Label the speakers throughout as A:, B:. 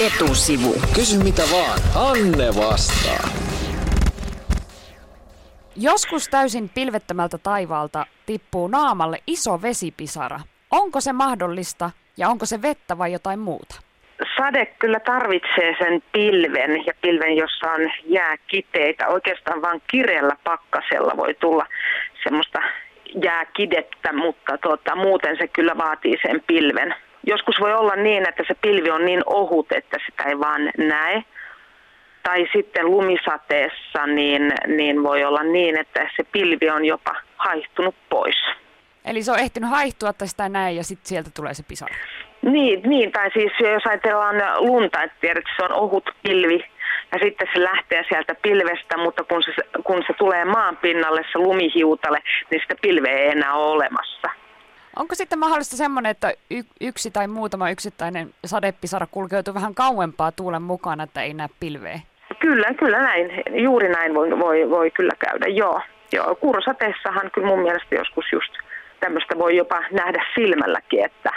A: Etusivu.
B: Kysy mitä vaan, Anne vastaa.
C: Joskus täysin pilvettömältä taivaalta tippuu naamalle iso vesipisara. Onko se mahdollista ja onko se vettä vai jotain muuta?
D: Sade kyllä tarvitsee sen pilven ja pilven, jossa on jääkiteitä. Oikeastaan vain kireellä pakkasella voi tulla semmoista jääkidettä, mutta tuota, muuten se kyllä vaatii sen pilven. Joskus voi olla niin, että se pilvi on niin ohut, että sitä ei vaan näe. Tai sitten lumisateessa niin, niin voi olla niin, että se pilvi on jopa haihtunut pois.
C: Eli se on ehtinyt haihtua, että sitä näe ja sitten sieltä tulee se pisara.
D: Niin, niin, tai siis jos ajatellaan lunta, että tiedät, että se on ohut pilvi ja sitten se lähtee sieltä pilvestä, mutta kun se, kun se tulee maan pinnalle, se lumihiutale, niin sitä pilveä ei enää ole olemassa.
C: Onko sitten mahdollista semmoinen, että y- yksi tai muutama yksittäinen sadepisara kulkeutuu vähän kauempaa tuulen mukana, että ei näe pilveä?
D: Kyllä, kyllä näin. Juuri näin voi, voi, voi kyllä käydä, joo. joo. Kuurosateessahan kyllä mun mielestä joskus just tämmöistä voi jopa nähdä silmälläkin, että,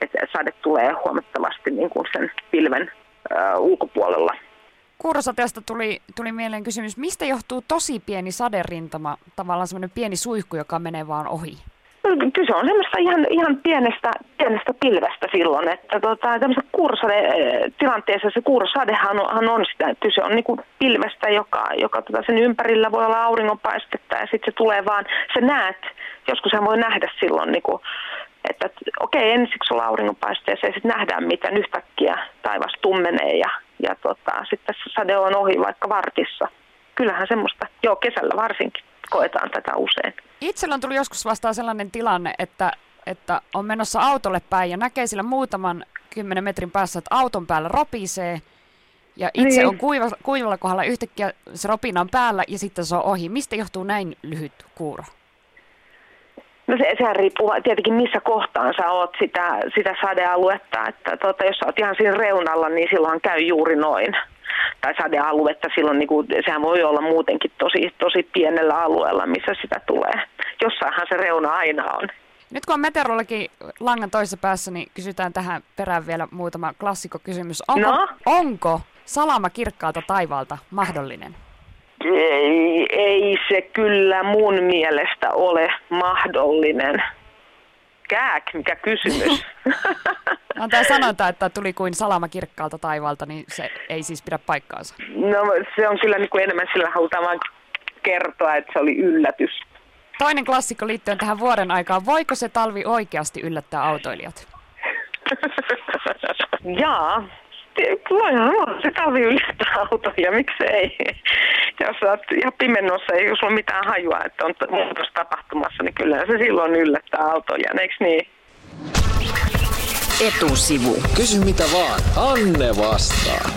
D: että sade tulee huomattavasti niin kuin sen pilven ö, ulkopuolella.
C: Kuurosateesta tuli, tuli mieleen kysymys, mistä johtuu tosi pieni saderintama, tavallaan semmoinen pieni suihku, joka menee vaan ohi?
D: Kyse on semmoista ihan, ihan pienestä, pienestä pilvestä silloin, että tota, tämmöisessä kuurosade-tilanteessa se kuurosadehan on, on sitä, että kyse on niinku pilvestä, joka, joka tota, sen ympärillä voi olla auringonpaistetta ja sitten se tulee vaan, se näet, joskus hän voi nähdä silloin niinku, että okei, ensiksi olla auringonpaisteessa ja sitten nähdään, miten yhtäkkiä taivas tummenee ja, ja tota, sitten sade on ohi vaikka vartissa. Kyllähän semmoista, joo kesällä varsinkin koetaan tätä usein.
C: Itsellä on tullut joskus vastaan sellainen tilanne, että, että on menossa autolle päin ja näkee sillä muutaman kymmenen metrin päässä, että auton päällä ropisee. Ja itse
D: Niin.
C: on kuiva, kuivalla kohdalla yhtäkkiä se ropina on päällä ja sitten se on ohi. Mistä johtuu näin lyhyt kuuro?
D: No se, sehän riippuu tietenkin missä kohtaan sä oot sitä, sitä sadealuetta, että tota, jos sä oot ihan siinä reunalla, niin silloin käy juuri noin. Tai sadealuetta silloin, niin kuin, sehän voi olla muutenkin tosi, tosi pienellä alueella, missä sitä tulee. Jossainhan se reuna aina on.
C: Nyt kun on meteorologi langan toisessa päässä, niin kysytään tähän perään vielä muutama klassikokysymys. Onko,
D: No?
C: onko salama kirkkaalta taivaalta mahdollinen?
D: Ei, ei se kyllä mun mielestä ole mahdollinen. Kääk, mikä kysymys.
C: On tämä sanonta, että tuli kuin salama kirkkaalta taivaalta, niin se ei siis pidä paikkaansa.
D: no se on kyllä niin kuin enemmän sillä halutaan vaan kertoa, että se oli yllätys.
C: Toinen klassikko liittyen tähän vuoden aikaan. Voiko se talvi oikeasti yllättää autoilijat?
D: Jaa, voihan se talvi yllättää autoja, miksei. Jos sä oot ihan pimennossa ja jos on mitään hajua, että on muutos tapahtumassa, niin kyllä se silloin yllättää autoja, eikö niin?
A: Etusivu.
B: Kysy mitä vaan, Anne vastaa.